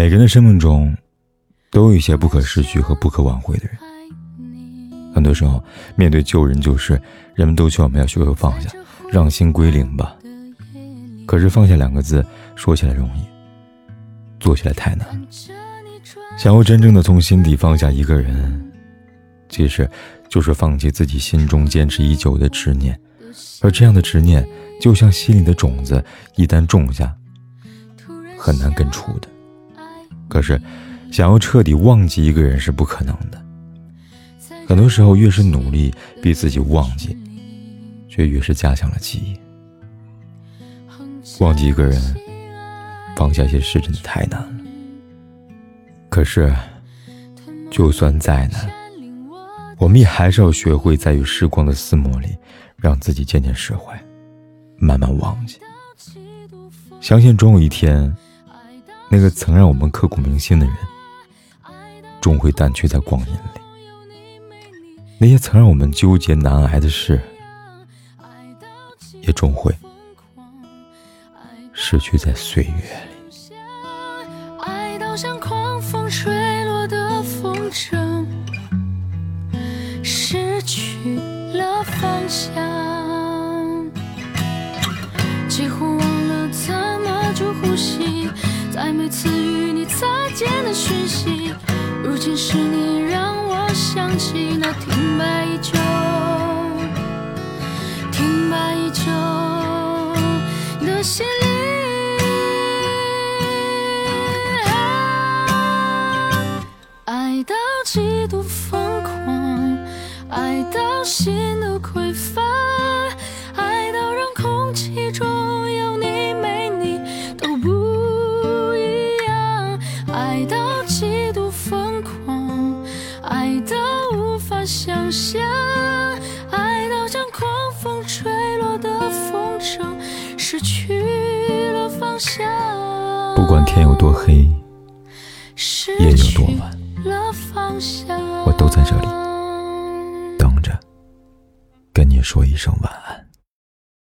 每个人的生命中，都有一些不可失去和不可挽回的人。很多时候，面对旧人旧事，人们都希望我们要学会放下，让心归零吧。可是放下两个字，说起来容易，做起来太难。想要真正的从心底放下一个人，其实就是放弃自己心中坚持已久的执念。而这样的执念，就像心里的种子，一旦种下，很难根除的。可是，想要彻底忘记一个人是不可能的。很多时候，越是努力逼自己忘记，却越是加强了记忆。忘记一个人，放下一些事真的太难了。可是，就算再难，我们也还是要学会在与时光的撕磨里，让自己渐渐释怀，慢慢忘记。相信总有一天。那个曾让我们刻骨铭心的人，终会淡去在光阴里；那些曾让我们纠结难挨的事，也终会失去在岁月里。爱到像狂风吹落的风筝，失去了方向，几乎忘了怎么去呼吸。在每次与你擦肩的讯息，如今是你让我想起那停摆已久、停摆已久的心灵。爱到极度疯狂，爱到心想象，爱到像狂风吹落的风筝，失去了方向。不管天有多黑，夜有多晚，我都在这里等着，跟你说一声晚安。